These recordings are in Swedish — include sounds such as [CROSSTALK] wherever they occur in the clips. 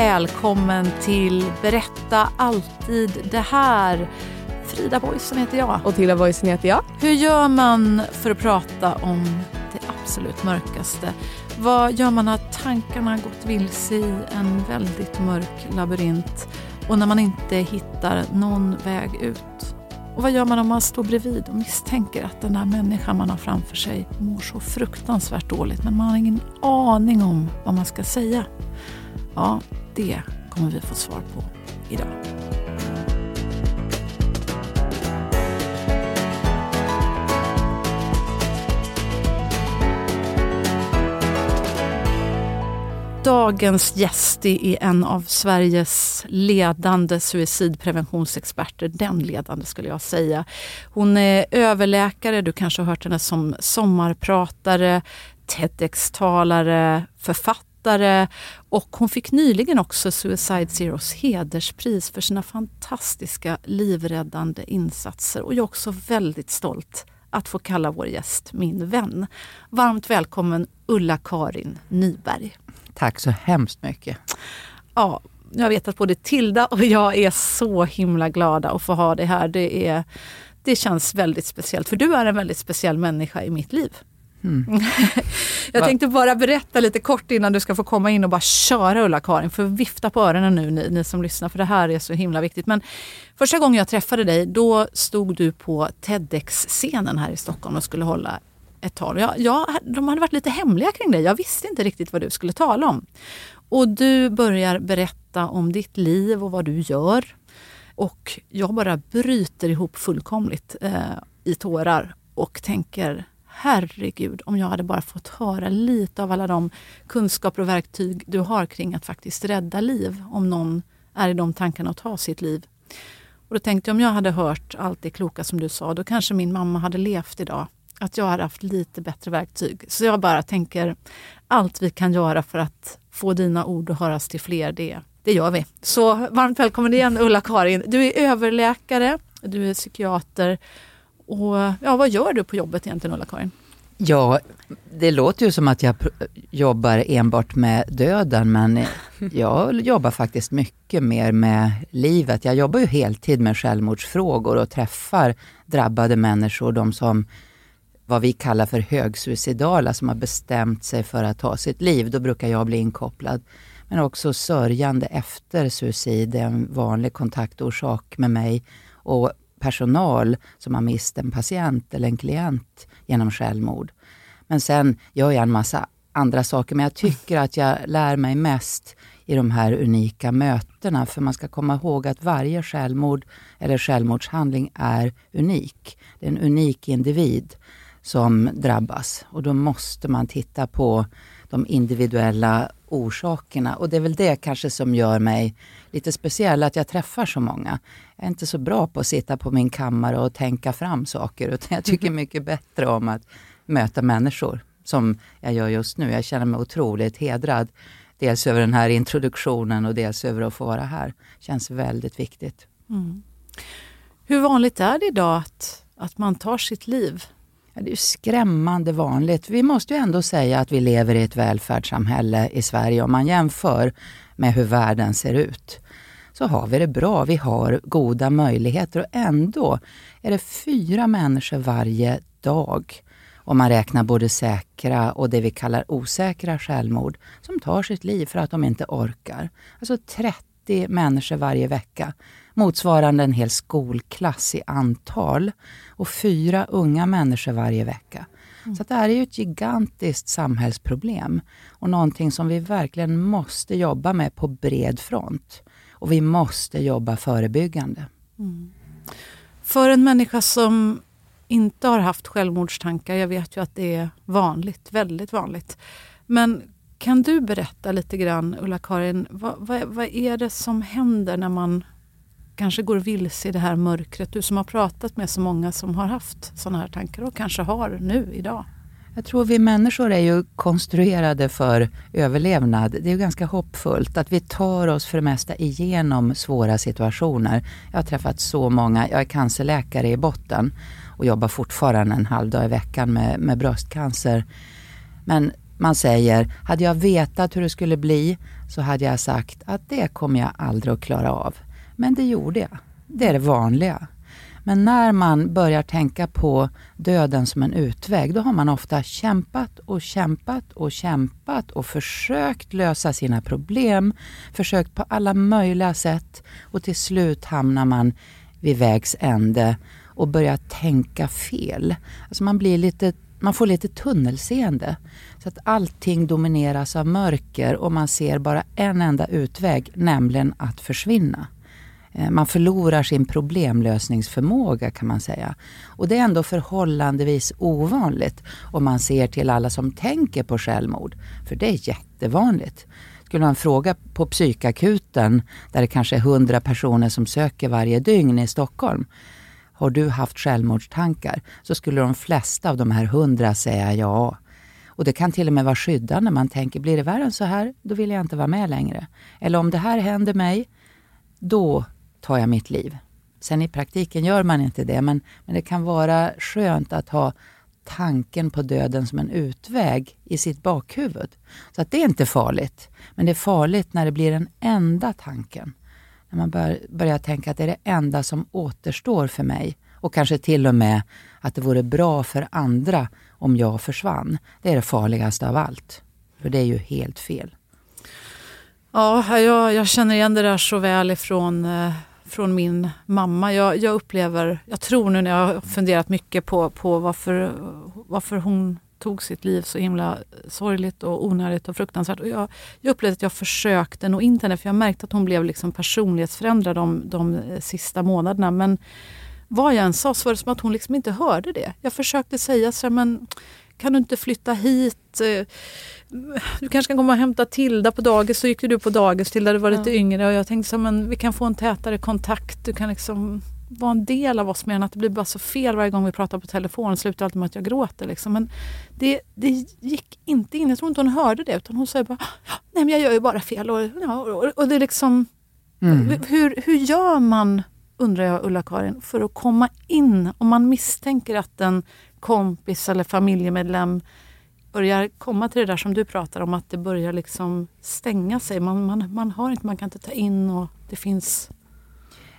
Välkommen till Berätta alltid det här. Frida Boysen heter jag. Och Tilla Boysen heter jag. Hur gör man för att prata om det absolut mörkaste? Vad gör man när tankarna gått vilse i en väldigt mörk labyrint och när man inte hittar någon väg ut? Och vad gör man om man står bredvid och misstänker att den där människan man har framför sig mår så fruktansvärt dåligt men man har ingen aning om vad man ska säga? Ja, det kommer vi få svar på idag. Dagens gäst är en av Sveriges ledande suicidpreventionsexperter. Den ledande skulle jag säga. Hon är överläkare, du kanske har hört henne som sommarpratare, TEDx-talare, författare och hon fick nyligen också Suicide Zeros hederspris för sina fantastiska livräddande insatser. Och jag är också väldigt stolt att få kalla vår gäst min vän. Varmt välkommen Ulla-Karin Nyberg. Tack så hemskt mycket. Ja, jag vet att både Tilda och jag är så himla glada att få ha dig här. Det, är, det känns väldigt speciellt, för du är en väldigt speciell människa i mitt liv. Mm. [LAUGHS] jag tänkte bara berätta lite kort innan du ska få komma in och bara köra Ulla-Karin, för vifta på öronen nu ni, ni, som lyssnar, för det här är så himla viktigt. Men första gången jag träffade dig, då stod du på TEDx-scenen här i Stockholm och skulle hålla ett tal. Jag, jag, de hade varit lite hemliga kring dig. Jag visste inte riktigt vad du skulle tala om. Och du börjar berätta om ditt liv och vad du gör. Och jag bara bryter ihop fullkomligt eh, i tårar och tänker herregud, om jag hade bara fått höra lite av alla de kunskaper och verktyg du har kring att faktiskt rädda liv, om någon är i de tankarna att ta sitt liv. Och då tänkte jag, om jag hade hört allt det kloka som du sa, då kanske min mamma hade levt idag att jag hade haft lite bättre verktyg. Så jag bara tänker, allt vi kan göra för att få dina ord att höras till fler, det, det gör vi. Så varmt välkommen igen Ulla-Karin. Du är överläkare, du är psykiater och ja, vad gör du på jobbet egentligen Ulla-Karin? Ja, det låter ju som att jag jobbar enbart med döden, men [LAUGHS] jag jobbar faktiskt mycket mer med livet. Jag jobbar ju heltid med självmordsfrågor och träffar drabbade människor, de som vad vi kallar för högsuicidala som har bestämt sig för att ta sitt liv. Då brukar jag bli inkopplad. Men också sörjande efter suicid är en vanlig kontaktorsak med mig. Och personal som har mist en patient eller en klient genom självmord. Men sen gör jag en massa andra saker, men jag tycker att jag lär mig mest i de här unika mötena. För man ska komma ihåg att varje självmord eller självmordshandling är unik. Det är en unik individ som drabbas. Och då måste man titta på de individuella orsakerna. Och det är väl det kanske som gör mig lite speciell, att jag träffar så många. Jag är inte så bra på att sitta på min kammare och tänka fram saker, utan jag tycker mycket bättre om att möta människor, som jag gör just nu. Jag känner mig otroligt hedrad. Dels över den här introduktionen och dels över att få vara här. känns väldigt viktigt. Mm. Hur vanligt är det idag att, att man tar sitt liv? Ja, det är skrämmande vanligt. Vi måste ju ändå säga att vi lever i ett välfärdssamhälle i Sverige. Om man jämför med hur världen ser ut så har vi det bra. Vi har goda möjligheter och ändå är det fyra människor varje dag om man räknar både säkra och det vi kallar osäkra självmord, som tar sitt liv för att de inte orkar. Alltså 30 människor varje vecka. motsvarande en hel skolklass i antal och fyra unga människor varje vecka. Mm. Så det här är ju ett gigantiskt samhällsproblem och någonting som vi verkligen måste jobba med på bred front. Och vi måste jobba förebyggande. Mm. För en människa som inte har haft självmordstankar, jag vet ju att det är vanligt, väldigt vanligt. Men kan du berätta lite grann, Ulla-Karin, vad, vad, vad, är det som händer när man kanske går vilse i det här mörkret? Du som har pratat med så många som har haft sådana här tankar och kanske har nu idag. Jag tror vi människor är ju konstruerade för överlevnad. Det är ju ganska hoppfullt att vi tar oss för det mesta igenom svåra situationer. Jag har träffat så många, jag är cancerläkare i botten och jobbar fortfarande en halv dag i veckan med, med bröstcancer. Men man säger, hade jag vetat hur det skulle bli så hade jag sagt att det kommer jag aldrig att klara av. Men det gjorde jag. Det är det vanliga. Men när man börjar tänka på döden som en utväg, då har man ofta kämpat och kämpat och kämpat och försökt lösa sina problem, försökt på alla möjliga sätt och till slut hamnar man vid vägs ände och börjar tänka fel. Alltså man, blir lite, man får lite tunnelseende. Så att allting domineras av mörker och man ser bara en enda utväg, nämligen att försvinna. Eh, man förlorar sin problemlösningsförmåga kan man säga. Och det är ändå förhållandevis ovanligt om man ser till alla som tänker på självmord. För det är jättevanligt. Skulle man fråga på psykakuten, där det kanske är hundra personer som söker varje dygn i Stockholm. Har du haft självmordstankar? Så skulle de flesta av de här hundra säga ja. Och det kan till och med vara skyddande. Man tänker, blir det värre än så här, då vill jag inte vara med längre. Eller om det här händer mig, då tar jag mitt liv. Sen i praktiken gör man inte det, men, men det kan vara skönt att ha tanken på döden som en utväg i sitt bakhuvud. Så att det är inte farligt. Men det är farligt när det blir den enda tanken. När man bör, börjar tänka att det är det enda som återstår för mig. Och kanske till och med att det vore bra för andra om jag försvann. Det är det farligaste av allt. För det är ju helt fel. Ja, jag, jag känner igen det där så väl ifrån eh, från min mamma. Jag, jag, upplever, jag tror nu när jag har funderat mycket på, på varför, varför hon tog sitt liv så himla sorgligt och onödigt och fruktansvärt. Och jag, jag upplevde att jag försökte nå in till henne för jag märkte att hon blev liksom personlighetsförändrad de, de eh, sista månaderna. Men vad jag än sa så var det som att hon liksom inte hörde det. Jag försökte säga så här, men kan du inte flytta hit? Eh, du kanske kan komma och hämta Tilda på dagis. Så gick du på dagis, Tilda du var lite ja. yngre. Och jag tänkte så men vi kan få en tätare kontakt. Du kan liksom vara en del av oss mer än att det blir bara så fel varje gång vi pratar på telefon. Det slutar alltid med att jag gråter. Liksom. Men det, det gick inte in. Jag tror inte hon hörde det. Utan hon sa bara, nej men jag gör ju bara fel. Och, och det är liksom, mm. hur, hur gör man, undrar jag Ulla-Karin, för att komma in om man misstänker att en kompis eller familjemedlem börjar komma till det där som du pratar om, att det börjar liksom stänga sig. Man, man, man har inte, man kan inte ta in och det finns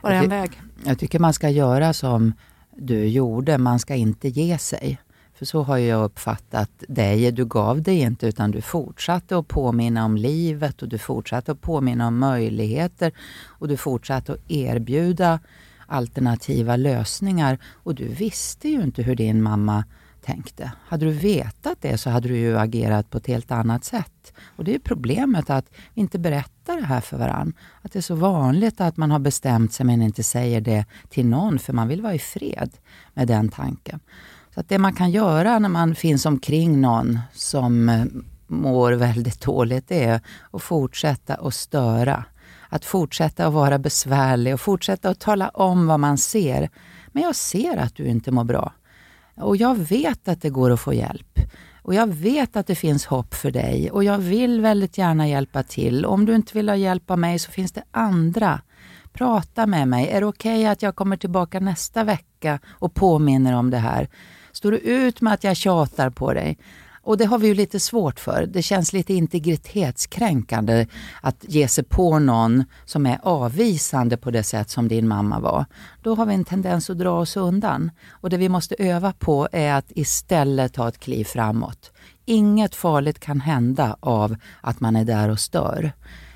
bara en väg. Jag tycker man ska göra som du gjorde, man ska inte ge sig. För så har jag uppfattat dig. Du gav dig inte utan du fortsatte att påminna om livet och du fortsatte att påminna om möjligheter och du fortsatte att erbjuda alternativa lösningar. Och du visste ju inte hur din mamma tänkte. Hade du vetat det så hade du ju agerat på ett helt annat sätt. Och det är problemet att vi inte berättar det här för varandra. Att det är så vanligt att man har bestämt sig men inte säger det till någon för man vill vara i fred med den tanken. Så att det man kan göra när man finns omkring någon som eh, mår väldigt dåligt det är att fortsätta att störa. Att fortsätta att vara besvärlig och fortsätta att tala om vad man ser. Men jag ser att du inte mår bra. Och jag vet att det går att få hjälp. Och jag vet att det finns hopp för dig och jag vill väldigt gärna hjälpa till. Om du inte vill ha hjälp av mig så finns det andra. Prata med mig. Är det okej okay att jag kommer tillbaka nästa vecka och påminner om det här? Står du ut med att jag tjatar på dig? Och det har vi ju lite svårt för. Det känns lite integritetskränkande att ge sig på någon som är avvisande på det sätt som din mamma var. Då har vi en tendens att dra oss undan. Och det vi måste öva på är att istället ta ett kliv framåt. Inget farligt kan hända av att man är där och stör.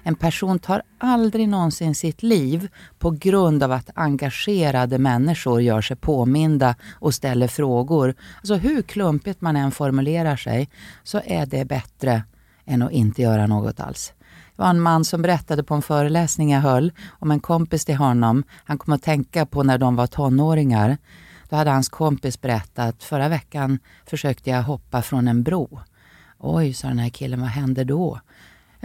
En person tar aldrig någonsin sitt liv på grund av att engagerade människor gör sig påminda och ställer frågor. Alltså hur klumpigt man än formulerar sig så är det bättre än att inte göra något alls. Det var en man som berättade på en föreläsning jag höll om en kompis till honom. Han kom att tänka på när de var tonåringar. Då hade hans kompis berättat, förra veckan försökte jag hoppa från en bro. Oj, sa den här killen, vad hände då?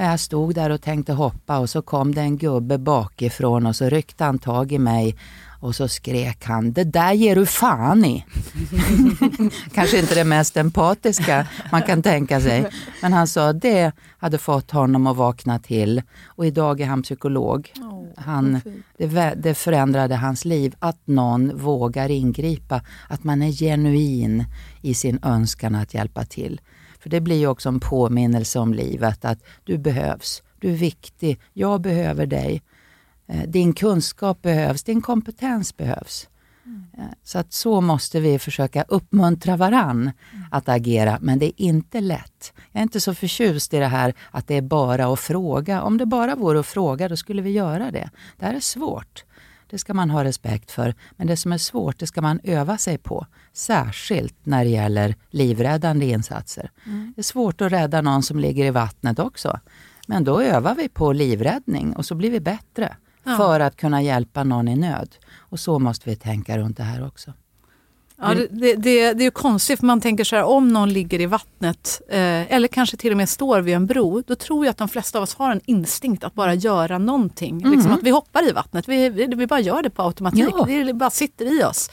Jag stod där och tänkte hoppa och så kom det en gubbe bakifrån och så ryckte han tag i mig och så skrek han, det där ger du fan i. [LAUGHS] Kanske inte det mest empatiska man kan tänka sig. Men han sa det hade fått honom att vakna till. Och idag är han psykolog. Han, det, det förändrade hans liv att någon vågar ingripa. Att man är genuin i sin önskan att hjälpa till. För det blir ju också en påminnelse om livet att du behövs. Du är viktig. Jag behöver dig. Eh, din kunskap behövs, din kompetens behövs. Mm. Så att så måste vi försöka uppmuntra varann mm. att agera, men det är inte lätt. Jag är inte så förtjust i det här att det är bara att fråga. Om det bara vore att fråga, då skulle vi göra det. Det här är svårt. Det ska man ha respekt för. Men det som är svårt, det ska man öva sig på. Särskilt när det gäller livräddande insatser. Mm. Det är svårt att rädda någon som ligger i vattnet också. Men då övar vi på livräddning och så blir vi bättre ja. för att kunna hjälpa någon i nöd. Och så måste vi tänka runt det här också. Ja, det, det, det, det är konstigt, för man tänker så här, om någon ligger i vattnet eh, eller kanske till och med står vid en bro, då tror jag att de flesta av oss har en instinkt att bara göra någonting. Mm. Liksom att vi hoppar i vattnet, vi, vi, vi bara gör det på automatik, ja. det bara sitter i oss.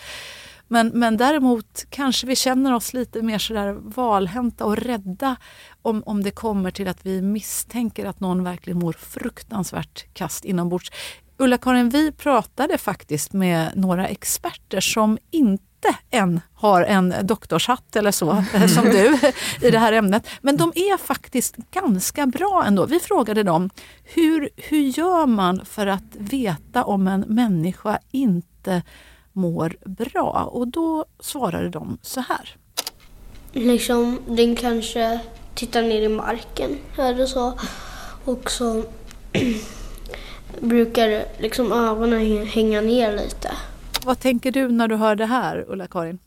Men, men däremot kanske vi känner oss lite mer sådär valhänta och rädda om, om det kommer till att vi misstänker att någon verkligen mår fruktansvärt kast inombords. Ulla-Karin, vi pratade faktiskt med några experter som inte än har en doktorshatt eller så, eh, som du, [LAUGHS] i det här ämnet. Men de är faktiskt ganska bra ändå. Vi frågade dem, hur, hur gör man för att veta om en människa inte mår bra? Och då svarade de så här. Liksom, den kanske tittar ner i marken eller så. Och så [CLEARS THROAT] brukar liksom ögonen hänga ner lite. Vad tänker du när du hör det här, Ulla-Karin?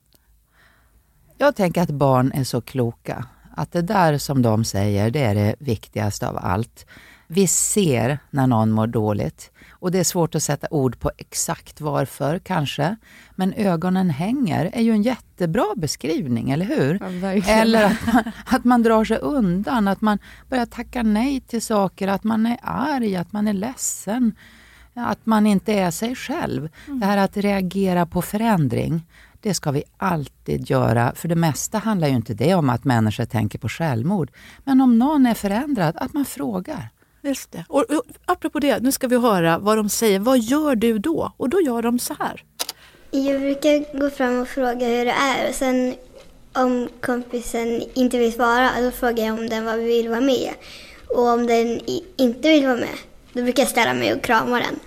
Jag tänker att barn är så kloka. Att det där som de säger, det är det viktigaste av allt. Vi ser när någon mår dåligt. Och det är svårt att sätta ord på exakt varför kanske. Men ögonen hänger är ju en jättebra beskrivning, eller hur? Ja, eller att man, att man drar sig undan, att man börjar tacka nej till saker, att man är arg, att man är ledsen. Att man inte är sig själv. Mm. Det här att reagera på förändring, det ska vi alltid göra. För det mesta handlar ju inte det om att människor tänker på självmord. Men om någon är förändrad, att man frågar. Just det. Och, och apropå det, nu ska vi höra vad de säger. Vad gör du då? Och då gör de så här. Jag brukar gå fram och fråga hur det är. Och sen om kompisen inte vill svara, då frågar jag om den vill vara med. Och om den inte vill vara med, då brukar jag ställa mig och krama den.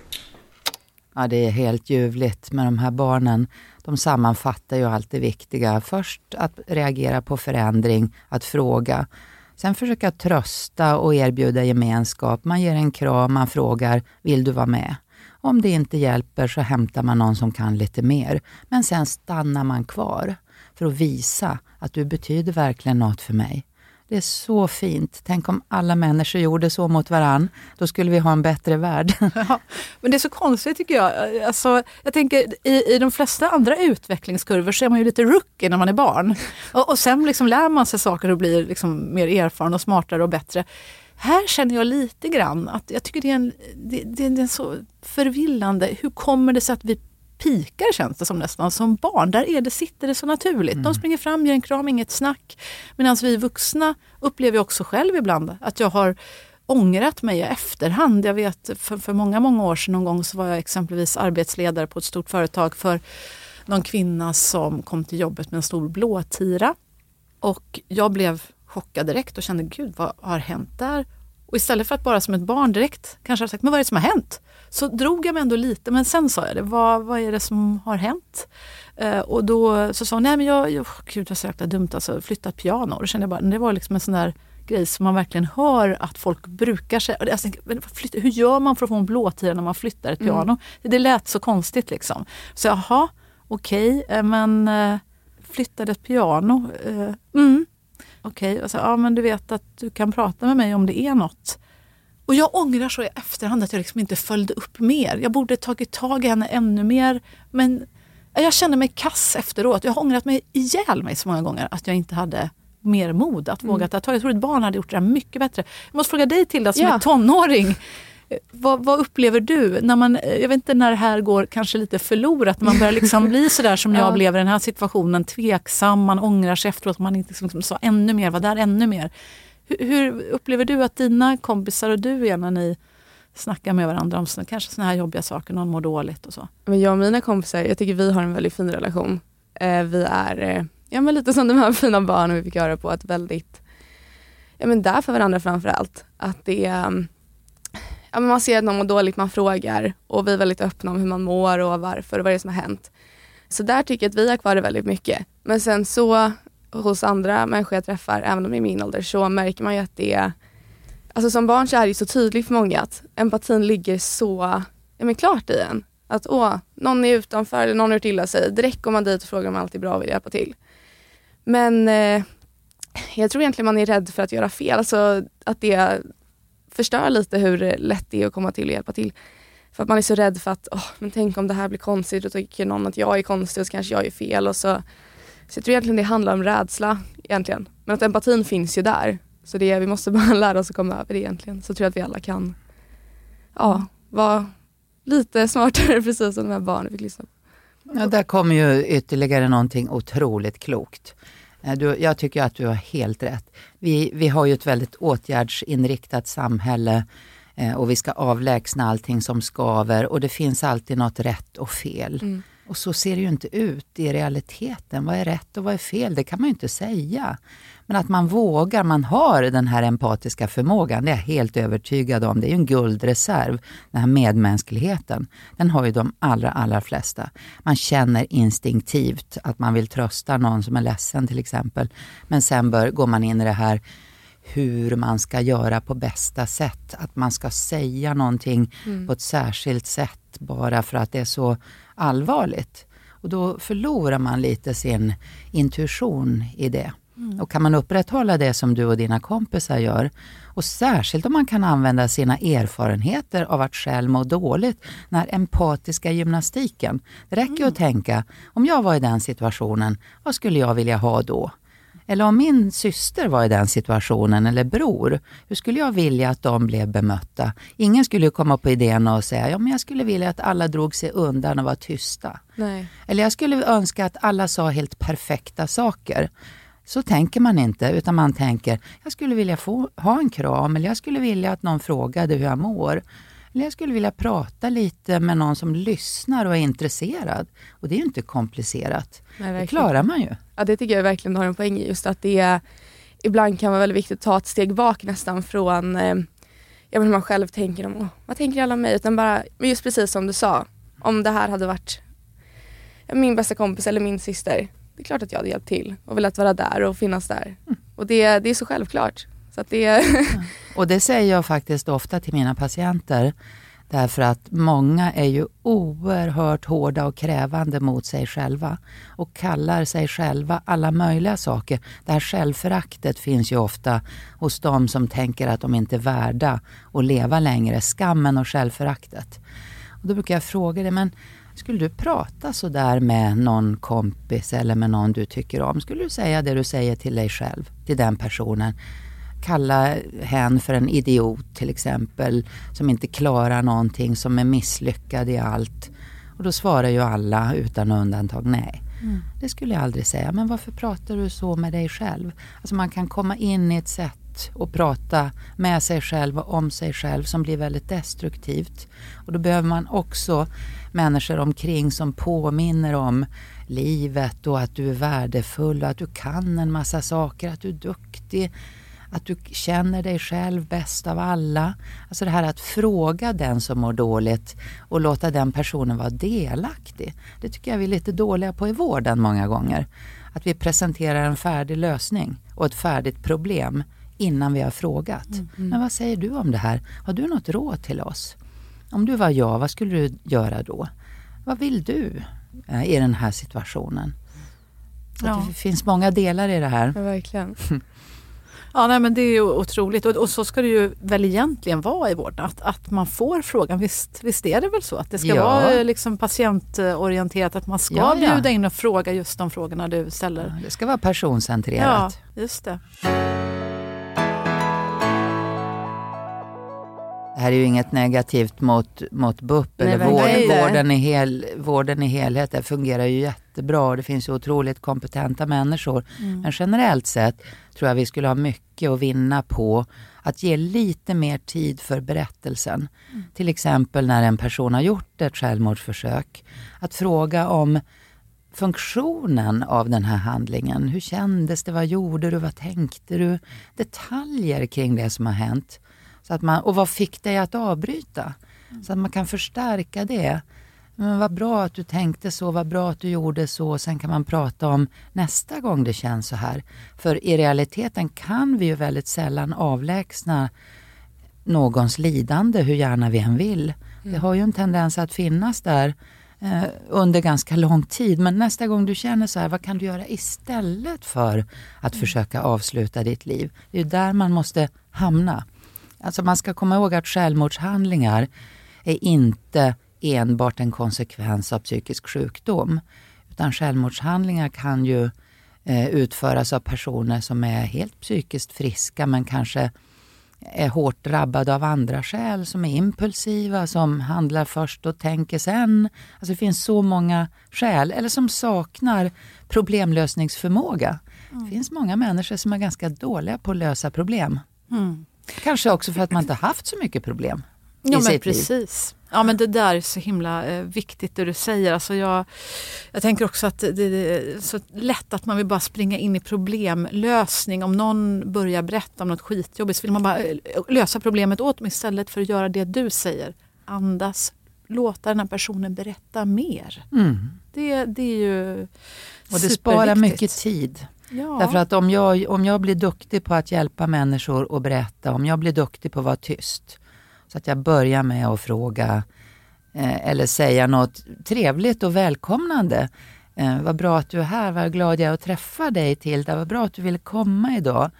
Ja, det är helt ljuvligt med de här barnen. De sammanfattar ju allt det viktiga. Först att reagera på förändring, att fråga. Sen försöka trösta och erbjuda gemenskap. Man ger en kram, man frågar, vill du vara med? Om det inte hjälper så hämtar man någon som kan lite mer. Men sen stannar man kvar för att visa att du betyder verkligen något för mig. Det är så fint. Tänk om alla människor gjorde så mot varann. Då skulle vi ha en bättre värld. [LAUGHS] Ja, men det är så konstigt tycker jag. Alltså, jag tänker i, i de flesta andra utvecklingskurvor så är man ju lite rookie när man är barn. Och, och sen liksom lär man sig saker och blir liksom mer erfaren och smartare och bättre. Här känner jag lite grann att jag tycker det är, en, det, det är så förvillande. Hur kommer det sig att vi pikar känns det som nästan som barn. Där är det, sitter det så naturligt. Mm. De springer fram, ger en kram, inget snack. Medan vi vuxna upplever också själv ibland att jag har ångrat mig i efterhand. Jag vet för, för många, många år sedan någon gång så var jag exempelvis arbetsledare på ett stort företag för någon kvinna som kom till jobbet med en stor blåtira. Och jag blev chockad direkt och kände, gud vad har hänt där? Och istället för att bara som ett barn direkt kanske ha sagt, men vad är det som har hänt? Så drog jag mig ändå lite, men sen sa jag det, vad, vad är det som har hänt? Uh, och då så sa hon, nej men jag, jag gud vad så jäkla dumt alltså, flyttat piano. Och då kände jag bara, det var liksom en sån där grej som man verkligen hör att folk brukar sig. Alltså, hur gör man för att få en blåtira när man flyttar ett piano? Mm. Det lät så konstigt liksom. Så jaha, okej, okay, eh, men äh, flyttade ett piano? Äh, mm. Okej, okay. ja men du vet att du kan prata med mig om det är något. Och jag ångrar så i efterhand att jag liksom inte följde upp mer. Jag borde tagit tag i henne ännu mer. Men jag kände mig kass efteråt. Jag har ångrat mig ihjäl mig så många gånger att jag inte hade mer mod att mm. våga ta tag. Jag tror ett barn hade gjort det här mycket bättre. Jag måste fråga dig Tilda som ja. är tonåring. Vad, vad, upplever du? När man, jag vet inte när det här går kanske lite förlorat, man börjar liksom [LAUGHS] bli sådär som jag blev i den här situationen, tveksam, man ångrar sig efteråt, man inte liksom sa ännu mer, var där ännu mer. Hur, hur, upplever du att dina kompisar och du är när ni snackar med varandra om såna, kanske såna här jobbiga saker, någon mår dåligt och så? Men jag och mina kompisar, jag tycker vi har en väldigt fin relation. Eh, vi är eh, ja, men lite som de här fina barnen vi fick höra på, att väldigt ja, men där för varandra framför allt. Att det är, ja, men man ser att någon mår dåligt, man frågar och vi är väldigt öppna om hur man mår och varför och vad det är som har hänt. Så där tycker jag att vi har kvar det väldigt mycket. Men sen så hos andra människor jag träffar, även om de är i min ålder, så märker man ju att det är Alltså som barn så är det så tydligt för många att empatin ligger så ja, men klart i en. Att åh, någon är utanför eller någon har gjort illa sig. Direkt går man dit och frågar om allt är bra och vill hjälpa till. Men eh, jag tror egentligen man är rädd för att göra fel. Alltså att det förstör lite hur lätt det är att komma till och hjälpa till. För att man är så rädd för att, oh, men tänk om det här blir konstigt och tycker någon att jag är konstig och så kanske jag är fel. Och så, så jag tror egentligen det handlar om rädsla egentligen. Men att empatin finns ju där. Så det, vi måste [LAUGHS] bara lära oss att komma över det egentligen. Så tror jag att vi alla kan ja, vara lite smartare [LAUGHS] precis som de här barnen fick lyssna på. Ja, där kommer ju ytterligare någonting otroligt klokt. Eh, du, jag tycker att du har helt rätt. Vi, vi har ju ett väldigt åtgärdsinriktat samhälle eh, och vi ska avlägsna allting som skaver och det finns alltid något rätt och fel. Mm. Och så ser det ju inte ut i realiteten. Vad är rätt och vad är fel? Det kan man ju inte säga. Men att man vågar, man har den här empatiska förmågan, det är jag helt övertygad om. Det är ju en guldreserv, den här medmänskligheten. Den har ju de allra, allra flesta. Man känner instinktivt att man vill trösta någon som är ledsen till exempel. Men sen bör, går man in i det här hur man ska göra på bästa sätt. Att man ska säga någonting mm. på ett särskilt sätt bara för att det är så allvarligt. Och då förlorar man lite sin intuition i det. Mm. Och kan man upprätthålla det som du och dina kompisar gör och särskilt om man kan använda sina erfarenheter av att själv må dåligt, den här empatiska gymnastiken. Det räcker mm. att tänka, om jag var i den situationen, vad skulle jag vilja ha då? Eller om min syster var i den situationen, eller bror, hur skulle jag vilja att de blev bemötta? Ingen skulle komma på idén och säga, ja men jag skulle vilja att alla drog sig undan och var tysta. Nej. Eller jag skulle önska att alla sa helt perfekta saker. Så tänker man inte, utan man tänker, jag skulle vilja få, ha en kram, eller jag skulle vilja att någon frågade hur jag mår. Eller jag skulle vilja prata lite med någon som lyssnar och är intresserad. Och det är ju inte komplicerat. Nej, det klarar man ju. Ja, det tycker jag verkligen har en poäng i. Just att det är, ibland kan vara väldigt viktigt att ta ett steg bak nästan från eh, man själv tänker om, vad tänker alla om mig? Utan bara, men just precis som du sa, om det här hade varit min bästa kompis eller min syster det är klart att jag hade hjälpt till och velat vara där och finnas där. Mm. Och det, det är så självklart. Så att det... och det säger jag faktiskt ofta till mina patienter. Därför att många är ju oerhört hårda och krävande mot sig själva och kallar sig själva alla möjliga saker. Det här självföraktet finns ju ofta hos de som tänker att de inte är värda att leva längre. Skammen och självföraktet. Och då brukar jag fråga det, men skulle du prata så där med någon kompis eller med någon du tycker om? Skulle du säga det du säger till dig själv, till den personen? Kalla hen för en idiot till exempel, som inte klarar någonting, som är misslyckad i allt. Och då svarar ju alla utan undantag nej. Mm. Det skulle jag aldrig säga. Men varför pratar du så med dig själv? Alltså man kan komma in i ett sätt och prata med sig själv och om sig själv som blir väldigt destruktivt. Och då behöver man också människor omkring som påminner om livet och att du är värdefull och att du kan en massa saker, att du är duktig, att du känner dig själv bäst av alla. Alltså det här att fråga den som mår dåligt och låta den personen vara delaktig. Det tycker jag vi är lite dåliga på i vården många gånger. Att vi presenterar en färdig lösning och ett färdigt problem innan vi har frågat. Men vad säger du om det här? Har du något råd till oss? Om du var jag, vad skulle du göra då? Vad vill du eh, i den här situationen? Ja. Det finns många delar i det här. Ja, verkligen. [LAUGHS] Ja, nej, men det är ju otroligt och, och så ska det ju väl egentligen vara i vården, att, att man får frågan. Visst, visst är det väl så att det ska Ja. vara eh, liksom patientorienterat, att man ska Ja, ja. bjuda in och fråga just de frågorna du ställer. Det ska vara Ja, personcentrerat. just det. Här är ju inget negativt mot, mot BUP Nej, eller verkligen vården, i hel, vården i helhet. Det fungerar ju jättebra och det finns ju otroligt kompetenta människor. Men generellt sett tror jag vi skulle ha mycket att vinna på att ge lite mer tid för berättelsen. Till exempel när en person har gjort ett självmordsförsök. Att fråga om funktionen av den här handlingen. Hur kändes det? Vad gjorde du? Vad tänkte du? Detaljer kring det som har hänt. Så att man, och vad fick dig att avbryta? Så att man kan förstärka det. Men vad bra att du tänkte så, vad bra att du gjorde så. Sen kan man prata om nästa gång det känns så här. För i realiteten kan vi ju väldigt sällan avlägsna någons lidande hur gärna vi än vill. Det har ju en tendens att finnas där eh, under ganska lång tid. Men nästa gång du känner så här, vad kan du göra istället för att försöka avsluta ditt liv? Det är ju där man måste hamna. Alltså man ska komma ihåg att självmordshandlingar är inte enbart en konsekvens av psykisk sjukdom. Utan självmordshandlingar kan ju eh, utföras av personer som är helt psykiskt friska men kanske är hårt drabbade av andra skäl, som är impulsiva, som handlar först och tänker sen. Alltså det finns så många skäl, eller som saknar problemlösningsförmåga. Det finns många människor som är ganska dåliga på att lösa problem. Kanske också för att man inte haft så mycket problem i Ja men sitt liv. precis. Ja men det där är så himla eh, viktigt det du säger. Alltså jag, jag tänker också att det, det är så lätt att man vill bara springa in i problemlösning. Om någon börjar berätta om något skitjobbigt så vill man bara eh, lösa problemet åt dem istället för att göra det du säger. Andas, låta den här personen berätta mer. Mm. Det, det är ju Och det sparar mycket tid. Ja. Därför att om jag, om jag blir duktig på att hjälpa människor att berätta, om jag blir duktig på att vara tyst, så att jag börjar med att fråga eh, eller säga något trevligt och välkomnande. Eh, vad bra att du är här, vad glad jag är att träffa dig Tilda, vad bra att du ville komma idag.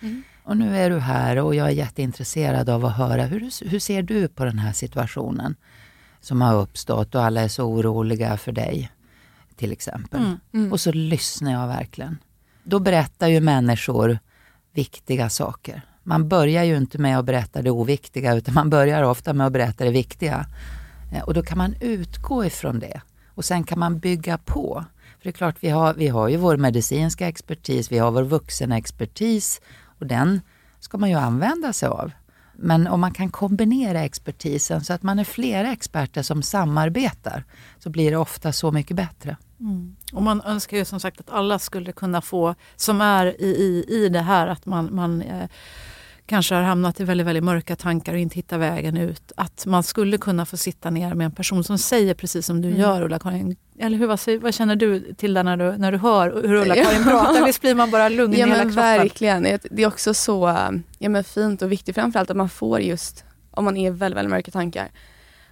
Och nu är du här och jag är jätteintresserad av att höra, hur, hur ser du på den här situationen som har uppstått och alla är så oroliga för dig, till exempel. Och så lyssnar jag verkligen. Då berättar ju människor viktiga saker. Man börjar ju inte med att berätta det oviktiga utan man börjar ofta med att berätta det viktiga. Eh, och då kan man utgå ifrån det och sen kan man bygga på. För det är klart, vi har, vi har ju vår medicinska expertis, vi har vår vuxenexpertis och den ska man ju använda sig av. Men om man kan kombinera expertisen så att man är flera experter som samarbetar så blir det ofta så mycket bättre. Och man önskar ju som sagt att alla skulle kunna få, som är i, i, i det här, att man, man eh, kanske har hamnat i väldigt, väldigt mörka tankar och inte hittar vägen ut. Att man skulle kunna få sitta ner med en person som säger precis som du gör Ulla-Karin. Eller hur, vad, vad känner du till det när du, när du hör hur Ulla-Karin pratar? Visst blir man bara lugn Ja i hela kroppen? verkligen. Det är också så ja, men fint och viktigt framförallt att man får just, om man är väldigt, väldigt mörka tankar,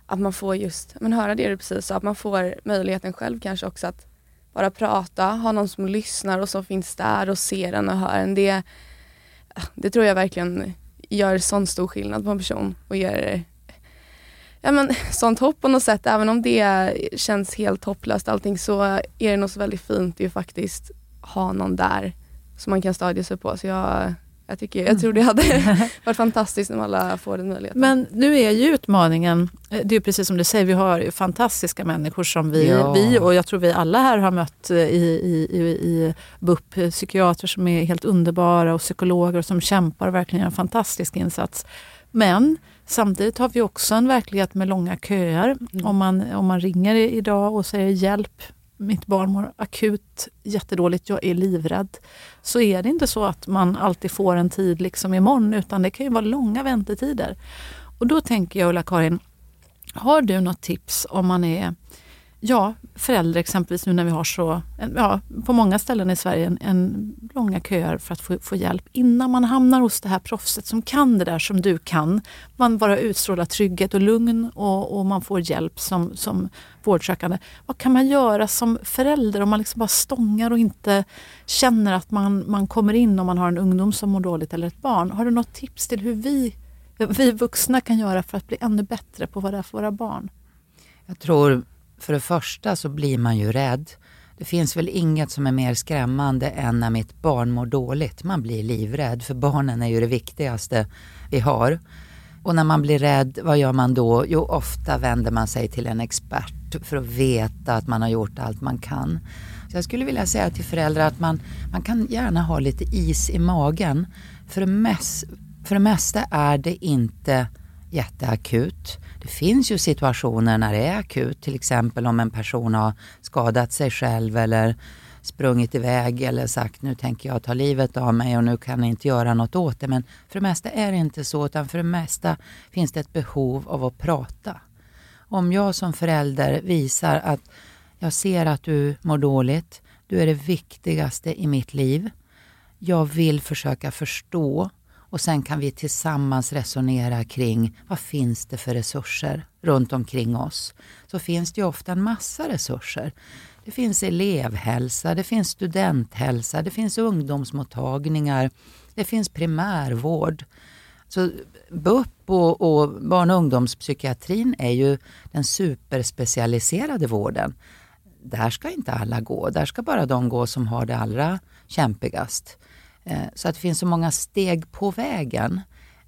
att man får just men höra det du precis sa, att man får möjligheten själv kanske också att bara prata, ha någon som lyssnar och som finns där och ser en och hör en. Det, det tror jag verkligen gör sån stor skillnad på en person och ger ja, men, sånt hopp på något sätt. Även om det känns helt hopplöst allting så är det nog så väldigt fint att ju faktiskt ha någon där som man kan stödja sig på. Så jag, jag, tycker, jag tror det hade [LAUGHS] varit fantastiskt om alla får den möjligheten. Men nu är ju utmaningen, eh, det är ju precis som du säger, vi har ju fantastiska människor som vi, Ja. vi och jag tror vi alla här har mött eh, i, i, i, i BUP, eh, psykiatrer som är helt underbara och psykologer som kämpar och verkligen gör en fantastisk insats. Men samtidigt har vi också en verklighet med långa köer. Om, man, om man ringer i- idag och säger hjälp, mitt barn mår akut jättedåligt, jag är livrädd. Så är det inte så att man alltid får en tid liksom imorgon utan det kan ju vara långa väntetider. Och då tänker jag Ulla-Karin, har du något tips om man är ja, föräldrar exempelvis nu när vi har så, ja, på många ställen i Sverige, en, en långa köer för att få, få, hjälp innan man hamnar hos det här proffset som kan det där som du kan. Man bara utstrålar trygghet och lugn och, och man får hjälp som, som vårdsökande. Vad kan man göra som förälder om man liksom bara stångar och inte känner att man, man kommer in om man har en ungdom som mår dåligt eller ett barn? Har du något tips till hur vi, vi vuxna kan göra för att bli ännu bättre på vad det är för våra barn? Jag tror för det första så blir man ju rädd. Det finns väl inget som är mer skrämmande än när mitt barn mår dåligt. Man blir livrädd för barnen är ju det viktigaste vi har. Och när man blir rädd, vad gör man då? Jo, ofta vänder man sig till en expert för att veta att man har gjort allt man kan. Så jag skulle vilja säga till föräldrar att man, man kan gärna ha lite is i magen. För det, mest, för det mesta är det inte jätteakut. Det finns ju situationer när det är akut, till exempel om en person har skadat sig själv eller sprungit iväg eller sagt nu tänker jag ta livet av mig och nu kan jag inte göra något åt det. Men för det mesta är det inte så utan för det mesta finns det ett behov av att prata. Om jag som förälder visar att jag ser att du mår dåligt, du är det viktigaste i mitt liv. Jag vill försöka förstå och sen kan vi tillsammans resonera kring vad finns det för resurser runt omkring oss. Så finns det ju ofta en massa resurser. Det finns elevhälsa, det finns studenthälsa, det finns ungdomsmottagningar, det finns primärvård. Så BUP och, och barn och ungdomspsykiatrin är ju den superspecialiserade vården. Där ska inte alla gå, där ska bara de gå som har det allra kämpigast. Eh, så att det finns så många steg på vägen.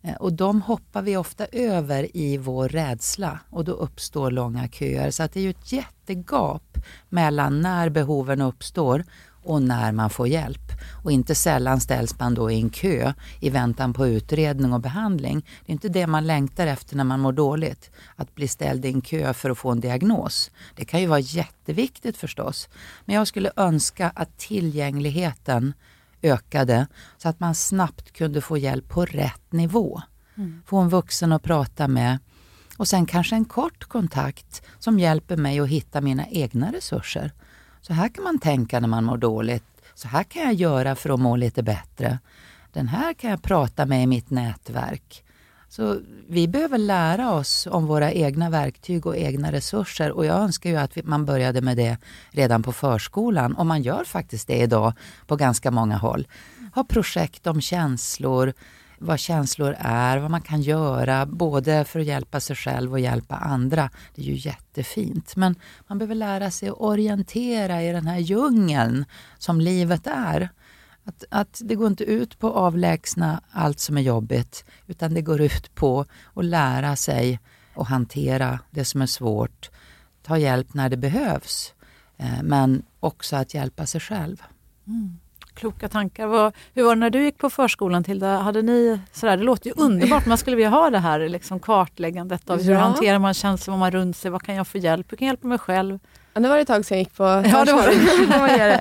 Eh, och de hoppar vi ofta över i vår rädsla och då uppstår långa köer. Så att det är ju ett jättegap mellan när behoven uppstår och när man får hjälp. Och inte sällan ställs man då i en kö i väntan på utredning och behandling. Det är inte det man längtar efter när man mår dåligt. Att bli ställd i en kö för att få en diagnos. Det kan ju vara jätteviktigt förstås. Men jag skulle önska att tillgängligheten ökade så att man snabbt kunde få hjälp på rätt nivå. Mm. Få en vuxen att prata med och sen kanske en kort kontakt som hjälper mig att hitta mina egna resurser. Så här kan man tänka när man mår dåligt. Så här kan jag göra för att må lite bättre. Den här kan jag prata med i mitt nätverk. Så vi behöver lära oss om våra egna verktyg och egna resurser och jag önskar ju att man började med det redan på förskolan och man gör faktiskt det idag på ganska många håll. Ha projekt om känslor, vad känslor är, vad man kan göra både för att hjälpa sig själv och hjälpa andra. Det är ju jättefint. Men man behöver lära sig att orientera i den här djungeln som livet är. Att, att det går inte ut på att avlägsna allt som är jobbigt utan det går ut på att lära sig att hantera det som är svårt, ta hjälp när det behövs eh, men också att hjälpa sig själv. Mm. Kloka tankar. hur var det när du gick på förskolan Tilda? Hade ni, sådär, det låter ju underbart, man skulle vilja ha det här liksom kartläggandet av hur ja. hanterar man känslor, vad man runt sig, vad kan jag få hjälp, hur kan jag hjälpa mig själv? Ja, det var ett tag sedan jag gick på Ja, [LAUGHS] det var det.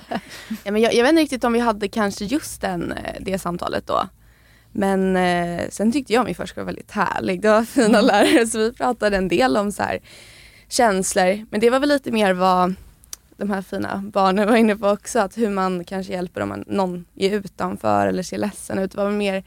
ja, men jag, jag vet inte riktigt om vi hade kanske just den, eh, det samtalet då. Men eh, sen tyckte jag min förskola var väldigt härlig. Det var [LAUGHS] fina mm. lärare så vi pratade en del om så här, känslor. Men det var väl lite mer vad de här fina barnen var inne på också. Att hur man kanske hjälper om någon är utanför eller ser ledsen ut. Det var mer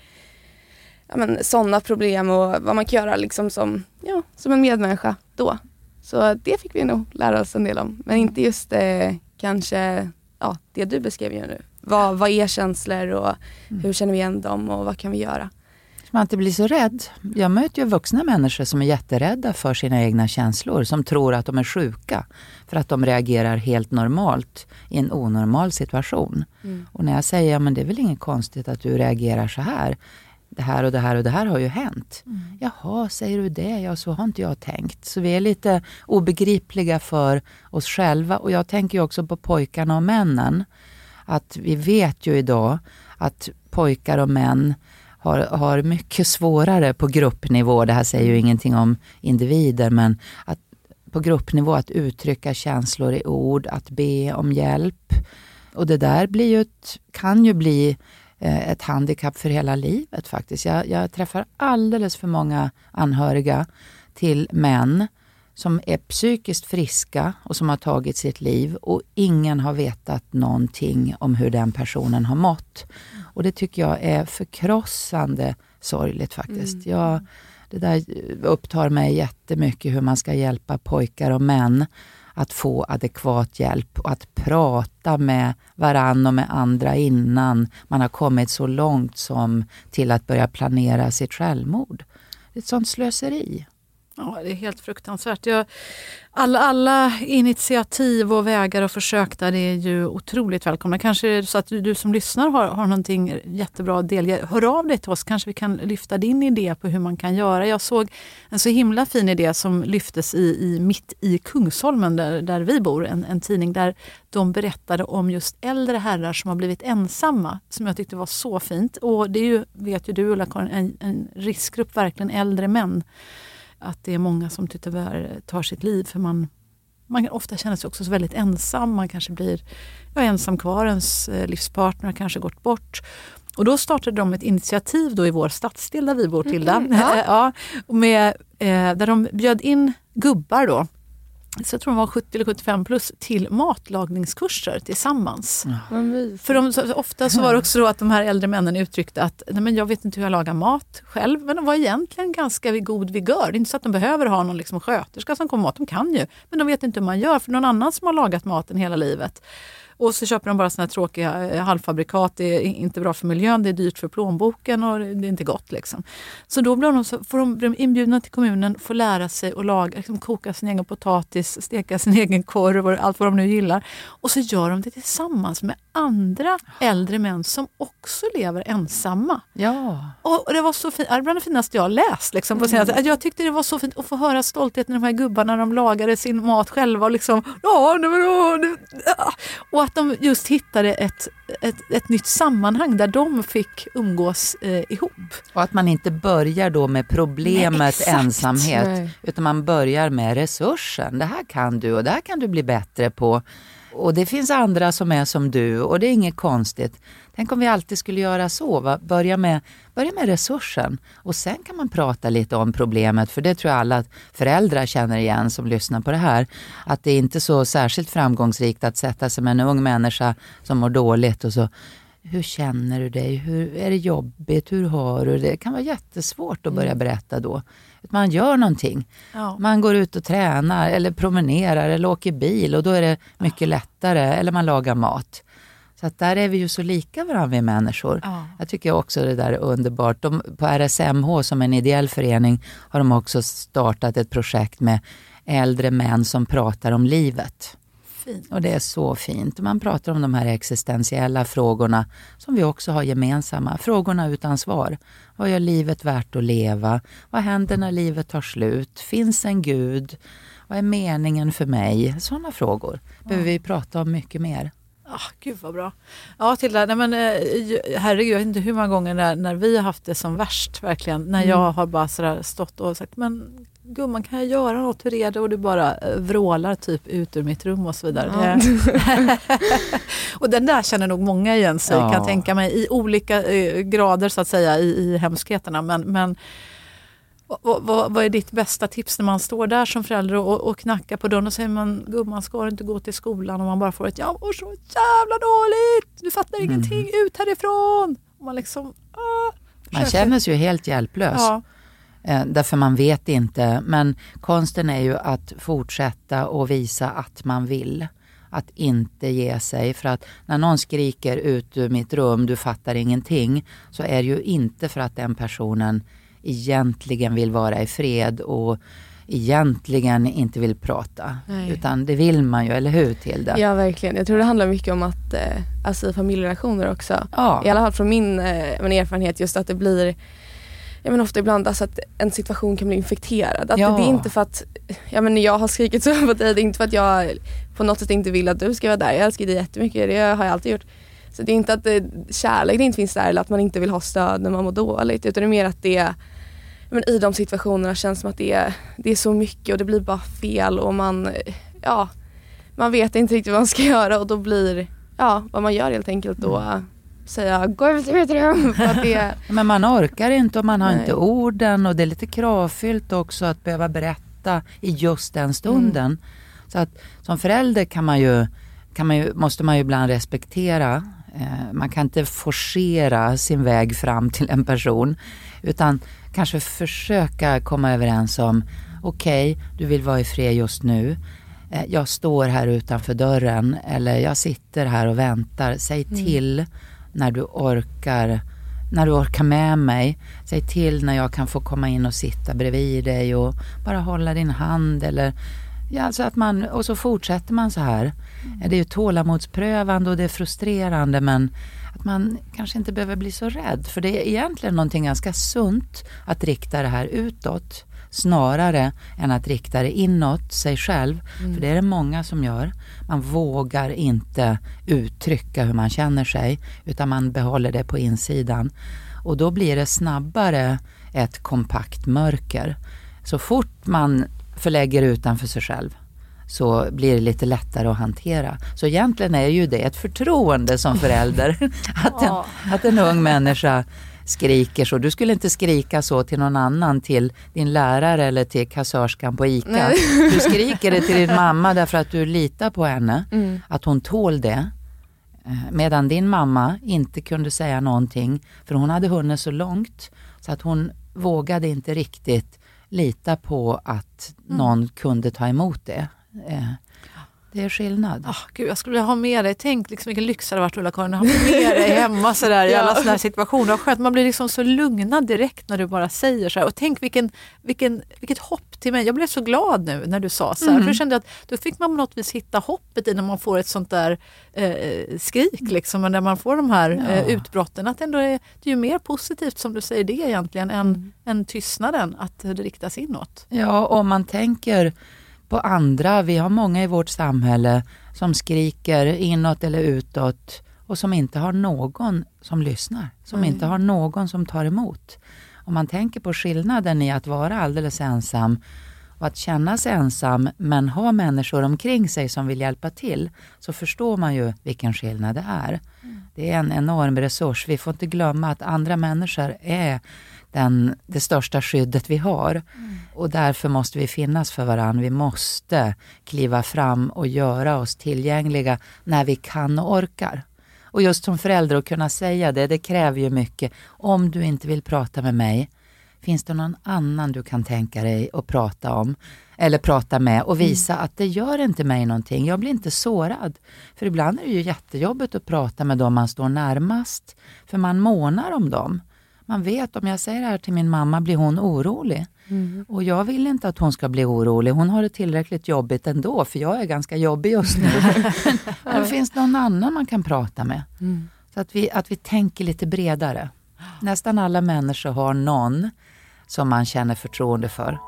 ja, sådana problem och vad man kan göra liksom som, ja, som en medmänniska då. Så det fick vi nog lära oss en del om. Men inte just eh, kanske ja, det du beskrev ju nu. Vad, vad är känslor och mm. hur känner vi igen dem och vad kan vi göra? man inte blir så rädd. Jag möter ju vuxna människor som är jätterädda för sina egna känslor, som tror att de är sjuka för att de reagerar helt normalt i en onormal situation. Mm. Och när jag säger, ja det är väl inget konstigt att du reagerar så här det här och det här och det här har ju hänt. Mm. Jaha, säger du det? Ja, så har inte jag tänkt. Så vi är lite obegripliga för oss själva och jag tänker också på pojkarna och männen. Att vi vet ju idag att pojkar och män har, har mycket svårare på gruppnivå, det här säger ju ingenting om individer, men att på gruppnivå att uttrycka känslor i ord, att be om hjälp. Och det där blir ju ett, kan ju bli ett handikapp för hela livet faktiskt. Jag, jag, träffar alldeles för många anhöriga till män som är psykiskt friska och som har tagit sitt liv och ingen har vetat någonting om hur den personen har mått. Och det tycker jag är förkrossande sorgligt faktiskt. Mm. Jag, det där upptar mig jättemycket hur man ska hjälpa pojkar och män att få adekvat hjälp och att prata med varann och med andra innan man har kommit så långt som till att börja planera sitt självmord. Det är ett sånt slöseri. Ja, det är helt fruktansvärt. Jag, alla, alla initiativ och vägar och försök där är ju otroligt välkomna. Kanske är det så att du, du som lyssnar har, har någonting jättebra att delge. Hör av dig till oss, kanske vi kan lyfta din idé på hur man kan göra. Jag såg en så himla fin idé som lyftes i, i mitt i Kungsholmen där, där vi bor, en, en tidning där de berättade om just äldre herrar som har blivit ensamma, som jag tyckte var så fint. Och det är ju, vet ju du Ulla-Karin, en, en riskgrupp, verkligen äldre män att det är många som tyvärr tar sitt liv för man, man kan ofta känna sig också så väldigt ensam. Man kanske blir ja, ensam kvar, ens eh, livspartner har kanske gått bort. Och då startade de ett initiativ då i vår stadsdel där vi bor, Tilda. Mm, ja. [LAUGHS] ja, med, eh, där de bjöd in gubbar då så jag tror de var 70 eller 75 plus, till matlagningskurser tillsammans. Ja. För de, så, ofta så var det också så att de här äldre männen uttryckte att Nej, men jag vet inte hur jag lagar mat själv, men de var egentligen ganska vid god vigör. Det är inte så att de behöver ha någon liksom sköterska som kommer mat, de kan ju, men de vet inte hur man gör för någon annan som har lagat maten hela livet. Och så köper de bara såna här tråkiga eh, halvfabrikat. Det är inte bra för miljön, det är dyrt för plånboken och det är inte gott. Liksom. Så då blir de, så får de, blir de inbjudna till kommunen, får lära sig att laga, liksom koka sin egen potatis, steka sin [LAUGHS] egen korv och allt vad de nu gillar. Och så gör de det tillsammans med andra äldre män som också lever ensamma. Ja. Och det var så fint, det bland det finaste jag har läst. Liksom, på mm. Jag tyckte det var så fint att få höra stoltheten i de här gubbarna när de lagade sin mat själva. Och, liksom, ja, nej, men, ja, och att de just hittade ett, ett, ett nytt sammanhang där de fick umgås eh, ihop. Och att man inte börjar då med problemet Nej, ensamhet, Nej. utan man börjar med resursen. Det här kan du och det här kan du bli bättre på. Och det finns andra som är som du och det är inget konstigt. Tänk om vi alltid skulle göra så. Va? Börja, med, börja med resursen och sen kan man prata lite om problemet. För det tror jag alla föräldrar känner igen som lyssnar på det här. Att det är inte så särskilt framgångsrikt att sätta sig med en ung människa som mår dåligt och så hur känner du dig? Hur, är det jobbigt? Hur har du det? Det kan vara jättesvårt att börja mm. berätta då. Att man gör någonting. Ja. Man går ut och tränar eller promenerar eller åker bil och då är det mycket lättare. Eller man lagar mat. Så att där är vi ju så lika varandra vi människor. Ja. Jag tycker också det där är underbart. De, på RSMH som en ideell förening har de också startat ett projekt med äldre män som pratar om livet. Fint. Och det är så fint. Man pratar om de här existentiella frågorna som vi också har gemensamma. Frågorna utan svar. Vad gör livet värt att leva? Vad händer när livet tar slut? Finns en gud? Vad är meningen för mig? Sådana frågor behöver vi prata om mycket mer. Oh, gud vad bra. Ja Tilda, nej men, eh, herregud jag vet inte hur många gånger när, när vi har haft det som värst verkligen. När mm. jag har bara sådär stått och sagt men gumman kan jag göra något för er? Och du bara eh, vrålar typ ut ur mitt rum och så vidare. Ja. [LAUGHS] och den där känner nog många igen sig ja. kan jag tänka mig i olika eh, grader så att säga i, i hemskheterna. Men, men vad, vad, vad, är ditt bästa tips när man står där som förälder och, och knackar på dörren och säger man gumman ska du inte gå till skolan och man bara får ett jag mår så jävla dåligt, du fattar mm. ingenting, ut härifrån. Och man liksom, ah, man känner sig ju helt hjälplös. Ja. Eh, därför man vet inte. Men konsten är ju att fortsätta och visa att man vill. Att inte ge sig. För att när någon skriker ut ur mitt rum, du fattar ingenting, så är det ju inte för att den personen egentligen vill vara i fred och egentligen inte vill prata. Nej. Utan det vill man ju, eller hur Tilda? Ja verkligen. Jag tror det handlar mycket om att, eh, alltså i familjerelationer också. Ja. I alla fall från min, eh, min erfarenhet just att det blir ja, men ofta ibland alltså att en situation kan bli infekterad. Att ja. det, är inte för att ja, men jag har skrikit så på dig, det är inte för att jag på något sätt inte vill att du ska vara där. Jag älskar dig jättemycket, det har jag alltid gjort. Så det är inte att det, kärlek inte finns där eller att man inte vill ha stöd när man mår dåligt utan det är mer att det men i de situationerna känns som att det är, det är så mycket och det blir bara fel och man, ja, man vet inte riktigt vad man ska [LAUGHS] göra och då blir, ja, vad man gör helt enkelt då. Säga gå över till mitt [LAUGHS] rum. Men man orkar inte och man har Nej. inte orden och det är lite kravfyllt också att behöva berätta i just den stunden. Så att som förälder kan man ju, kan man ju, måste man ju ibland respektera. Eh, man kan inte forcera sin väg fram till en person. Utan kanske försöka komma överens om, okej, okay, du vill vara i fred just nu. Eh, jag står här utanför dörren eller jag sitter här och väntar. Säg Mm. till när du orkar när du orkar med mig. Säg till när jag kan få komma in och sitta bredvid dig och bara hålla din hand eller Ja, alltså att man, och så fortsätter man så här. Det är ju tålamodsprövande och det är frustrerande men att man kanske inte behöver bli så rädd. För det är egentligen någonting ganska sunt att rikta det här utåt snarare än att rikta det inåt sig själv. För det är det många som gör. Man vågar inte uttrycka hur man känner sig utan man behåller det på insidan. Och då blir det snabbare ett kompakt mörker. Så fort man förlägger utanför sig själv så blir det lite lättare att hantera. Så egentligen är ju det ett förtroende som förälder. [LAUGHS] att, en, att en ung människa skriker så. Du skulle inte skrika så till någon annan, till din lärare eller till kassörskan på ICA. Nej. [LAUGHS] Du skriker det till din mamma därför att du litar på henne, Mm. att hon tål det. Eh, Medan din mamma inte kunde säga någonting för hon hade hunnit så långt så att hon vågade inte riktigt lita på att någon kunde ta emot det. Det är skillnad. Ah, gud, jag skulle vilja ha med dig, tänk liksom vilken lyx det hade varit Ulla-Karin att ha med dig hemma sådär, i [LAUGHS] alla sådana här situationer. Skönt, man blir liksom så lugnad direkt när du bara säger så här. Och tänk vilken, vilken, vilket hopp till mig. Jag blev så glad nu när du sa så här. För jag kände att då fick man på något vis hitta hoppet i när man får ett sånt där eh, skrik liksom, när man får de här eh, utbrotten. Att ändå är, det är ju mer positivt som du säger det egentligen än, än tystnaden, att det riktas inåt. Ja, om man tänker på andra. Vi har många i vårt samhälle som skriker inåt eller utåt och som inte har någon som lyssnar. Som inte har någon som tar emot. Om man tänker på skillnaden i att vara alldeles ensam och att känna sig ensam men ha människor omkring sig som vill hjälpa till så förstår man ju vilken skillnad det är. Det är en enorm resurs. Vi får inte glömma att andra människor är den, det största skyddet vi har. Och därför måste vi finnas för varandra. Vi måste kliva fram och göra oss tillgängliga när vi kan och orkar. Och just som förälder att kunna säga det, det kräver ju mycket. Om du inte vill prata med mig, finns det någon annan du kan tänka dig att prata om? Eller prata med och visa att det gör inte mig någonting. Jag blir inte sårad. För ibland är det ju jättejobbigt att prata med dem man står närmast. För man månar om dem. Man vet om jag säger det här till min mamma blir hon orolig. Och jag vill inte att hon ska bli orolig. Hon har det tillräckligt jobbigt ändå för jag är ganska jobbig just nu. [LAUGHS] Men det finns någon annan man kan prata med. Så att vi, att vi tänker lite bredare. Nästan alla människor har någon som man känner förtroende för.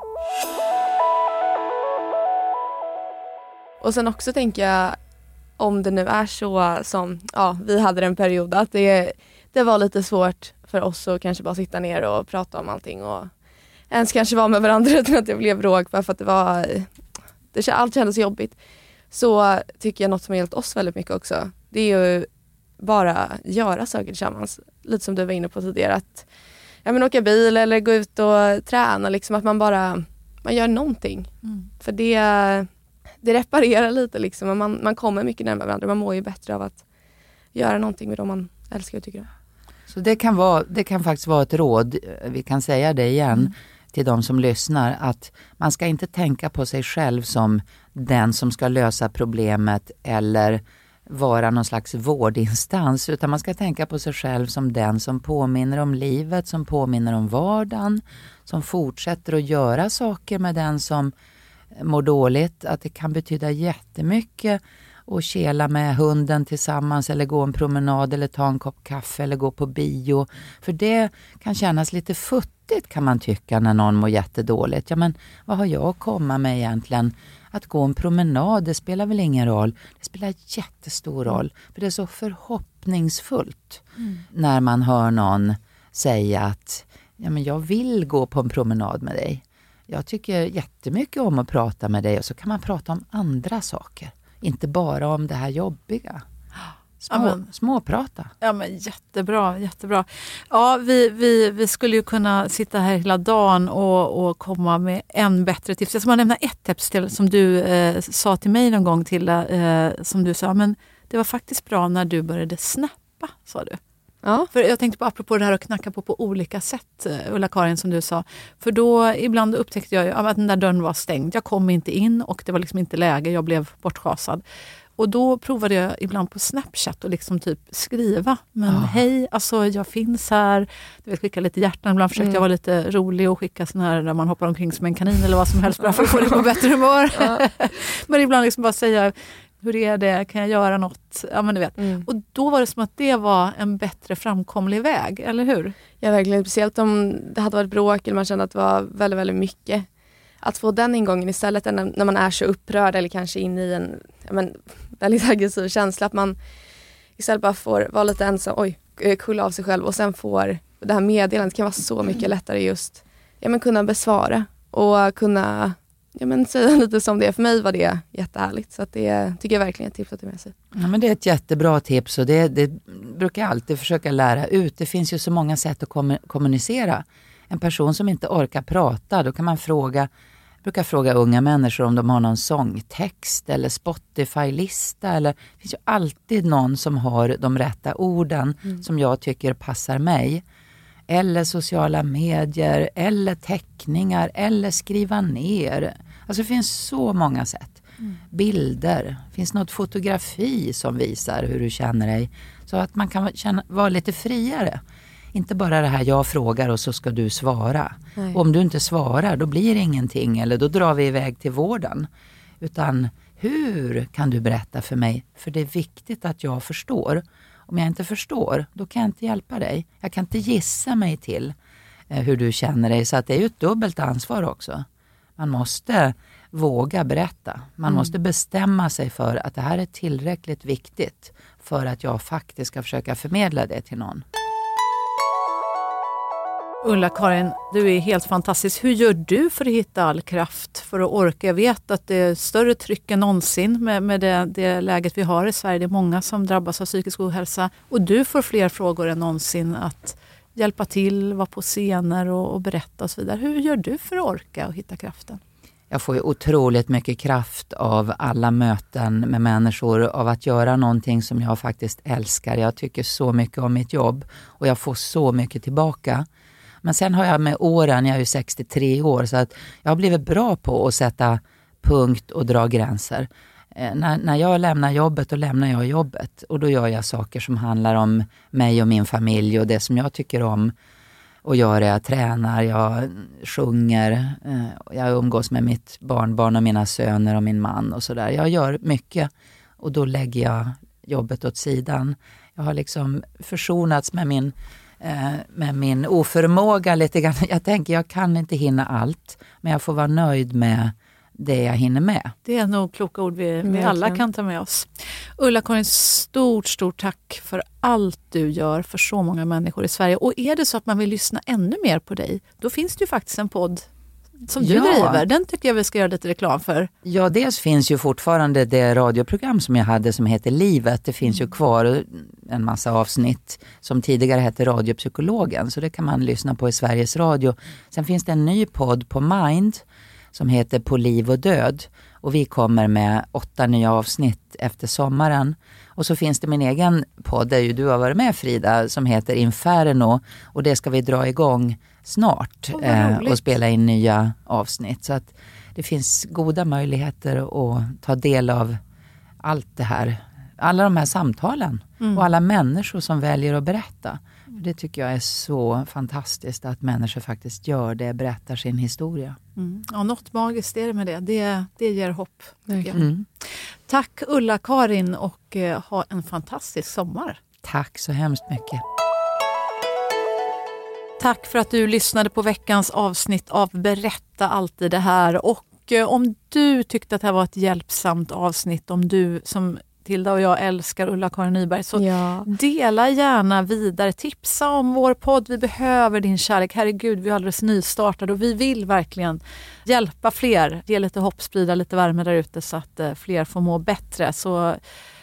Och sen också tänker jag om det nu är så som ja, vi hade en period att det, det var lite svårt för oss att kanske bara sitta ner och prata om allting och ens kanske vara med varandra [LAUGHS] utan att det blev bråk bara för att det var det, allt kändes jobbigt. Så tycker jag något som har hjälpt oss väldigt mycket också det är ju bara göra saker tillsammans. Lite som du var inne på tidigare att ja, men åka bil eller gå ut och träna liksom att man bara man gör någonting. För det det reparerar lite liksom man, man kommer mycket närmare varandra. Man mår ju bättre av att göra någonting med dem man älskar och tycker om. Så det kan, vara, det kan faktiskt vara ett råd, vi kan säga det igen till de som lyssnar, att man ska inte tänka på sig själv som den som ska lösa problemet eller vara någon slags vårdinstans, utan man ska tänka på sig själv som den som påminner om livet, som påminner om vardagen, som fortsätter att göra saker med den som mår dåligt, att det kan betyda jättemycket att kela med hunden tillsammans eller gå en promenad eller ta en kopp kaffe eller gå på bio. För det kan kännas lite futtigt kan man tycka när någon mår jättedåligt. Ja men vad har jag att komma med egentligen? Att gå en promenad, det spelar väl ingen roll? Det spelar jättestor roll. För det är så förhoppningsfullt när man hör någon säga att ja, men jag vill gå på en promenad med dig. Jag tycker jättemycket om att prata med dig och så kan man prata om andra saker. Inte bara om det här jobbiga. Små, Ja, men- Småprata. Ja, men jättebra, jättebra. Ja, vi, vi, vi skulle ju kunna sitta här hela dagen och, och komma med än bättre tips. Jag ska bara nämna ett tips till, som du eh, sa till mig någon gång, till eh, som du sa, men det var faktiskt bra när du började snappa, sa du. Ja. För jag tänkte på apropå det här att knacka på på olika sätt, eh, Ulla-Karin som du sa. För då ibland upptäckte jag att den där dörren var stängd. Jag kom inte in och det var liksom inte läge, jag blev bortschasad. Och då provade jag ibland på Snapchat och liksom typ skriva. Men hej, alltså jag finns här. Du vet, skicka lite hjärtan. Ibland försökte jag vara lite rolig och skicka såna här där man hoppar omkring som en kanin eller vad som helst bara för att få dig på [LAUGHS] bättre humör. [LAUGHS] men ibland liksom bara säga, hur är det, kan jag göra något? Ja, men du vet. Mm. Och då var det som att det var en bättre framkomlig väg, eller hur? Ja verkligen, speciellt om det hade varit bråk eller man kände att det var väldigt, väldigt mycket. Att få den ingången istället när man är så upprörd eller kanske inne i en ja, men, väldigt aggressiv känsla. Att man istället bara får vara lite ensam, oj, eh, kulla av sig själv och sen får det här meddelandet kan vara så mycket [CLEARS THROAT] lättare just ja, men kunna besvara och kunna ja, men, säga lite som det är. För mig var det jättehärligt. Så det tycker jag verkligen är ett tips att ta med sig. Ja, men det är ett jättebra tips och det, det brukar jag alltid försöka lära ut. Det finns ju så många sätt att kommu- kommunicera. En person som inte orkar prata, då kan man fråga jag brukar fråga unga människor om de har någon sångtext eller Spotify-lista. Eller, det finns ju alltid någon som har de rätta orden som jag tycker passar mig. Eller sociala medier, eller teckningar, eller skriva ner. Alltså det finns så många sätt. Bilder, finns något fotografi som visar hur du känner dig. Så att man kan känna, vara lite friare. Inte bara det här jag frågar och så ska du svara. Nej. Och om du inte svarar då blir det ingenting eller då drar vi iväg till vården. Utan hur kan du berätta för mig? För det är viktigt att jag förstår. Om jag inte förstår, då kan jag inte hjälpa dig. Jag kan inte gissa mig till eh, hur du känner dig. Så att det är ju ett dubbelt ansvar också. Man måste våga berätta. Man måste bestämma sig för att det här är tillräckligt viktigt för att jag faktiskt ska försöka förmedla det till någon. Ulla-Karin, du är helt fantastisk. Hur gör du för att hitta all kraft för att orka? Jag vet att det är större tryck än någonsin med, med det, det läget vi har i Sverige. Det är många som drabbas av psykisk ohälsa och du får fler frågor än någonsin att hjälpa till, vara på scener och, och berätta och så vidare. Hur gör du för att orka och hitta kraften? Jag får ju otroligt mycket kraft av alla möten med människor, av att göra någonting som jag faktiskt älskar. Jag tycker så mycket om mitt jobb och jag får så mycket tillbaka. Men sen har jag med åren, jag är ju 63 år, så att jag har blivit bra på att sätta punkt och dra gränser. Eh, när, när jag lämnar jobbet, då lämnar jag jobbet. Och då gör jag saker som handlar om mig och min familj och det som jag tycker om och göra. Jag tränar, jag sjunger, eh, jag umgås med mitt barnbarn och mina söner och min man och sådär. Jag gör mycket och då lägger jag jobbet åt sidan. Jag har liksom försonats med min, med min oförmåga lite grann. Jag tänker, jag kan inte hinna allt, men jag får vara nöjd med det jag hinner med. Det är nog kloka ord vi, vi alla kan ta med oss. Ulla-Karin, stort, stort tack för allt du gör för så många människor i Sverige. Och är det så att man vill lyssna ännu mer på dig, då finns det ju faktiskt en podd som du Ja. driver. Den tycker jag vi ska göra lite reklam för. Ja, dels finns ju fortfarande det radioprogram som jag hade som heter Livet. Det finns ju kvar en massa avsnitt som tidigare hette Radiopsykologen, så det kan man lyssna på i Sveriges Radio. Sen finns det en ny podd på Mind som heter På liv och död och vi kommer med åtta nya avsnitt efter sommaren. Och så finns det min egen podd där ju du har varit med Frida som heter Inferno och det ska vi dra igång snart vad eh, och spela in nya avsnitt. Så att det finns goda möjligheter att ta del av allt det här. Alla de här samtalen och alla människor som väljer att berätta. Det tycker jag är så fantastiskt att människor faktiskt gör det, berättar sin historia. Mm. Ja, något magiskt är det med det. Det, det ger hopp. Mm. Tack Ulla-Karin och eh, ha en fantastisk sommar. Tack så hemskt mycket. Tack för att du lyssnade på veckans avsnitt av Berätta alltid det här. Och eh, om du tyckte att det här var ett hjälpsamt avsnitt, om du som Tilda och jag älskar Ulla-Karin Nyberg, så Ja. dela gärna vidare. Tipsa om vår podd. Vi behöver din kärlek. Herregud, vi är alldeles nystartade och vi vill verkligen hjälpa fler. Ge lite hopp, sprida lite värme där ute så att eh, fler får må bättre. Så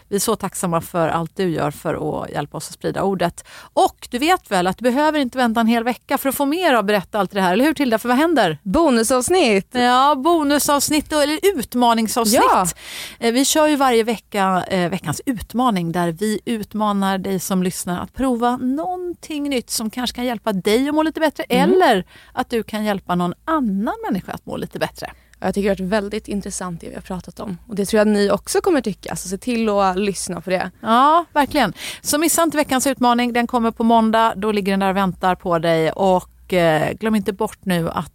Vi är så tacksamma för allt du gör för att hjälpa oss att sprida ordet. Och du vet väl att du behöver inte vänta en hel vecka för att få mer av Berätta allt det här, eller hur Tilda? För vad händer? Bonusavsnitt! Ja, bonusavsnitt eller utmaningsavsnitt. Ja. Eh, Vi kör ju varje vecka eh, veckans utmaning där vi utmanar dig som lyssnar att prova någonting nytt som kanske kan hjälpa dig att må lite bättre eller att du kan hjälpa någon annan människa att må lite bättre. Jag tycker det har varit väldigt intressant det vi har pratat om. Och det tror jag ni också kommer tycka. Så se till att lyssna på det. Ja, verkligen. Så missa inte veckans utmaning. Den kommer på måndag. Då ligger den där och väntar på dig. Och eh, glöm inte bort nu att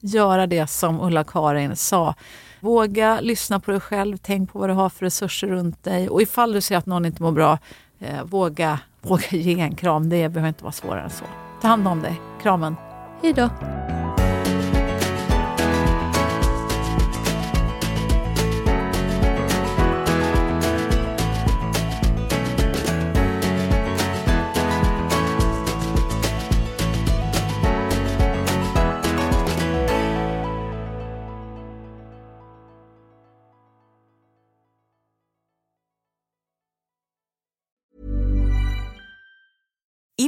göra det som Ulla-Karin sa. Våga lyssna på dig själv. Tänk på vad du har för resurser runt dig. Och ifall du ser att någon inte mår bra, eh, våga, våga ge en kram. Det behöver inte vara svårare än så. Ta hand om dig. Kramen. Hej då!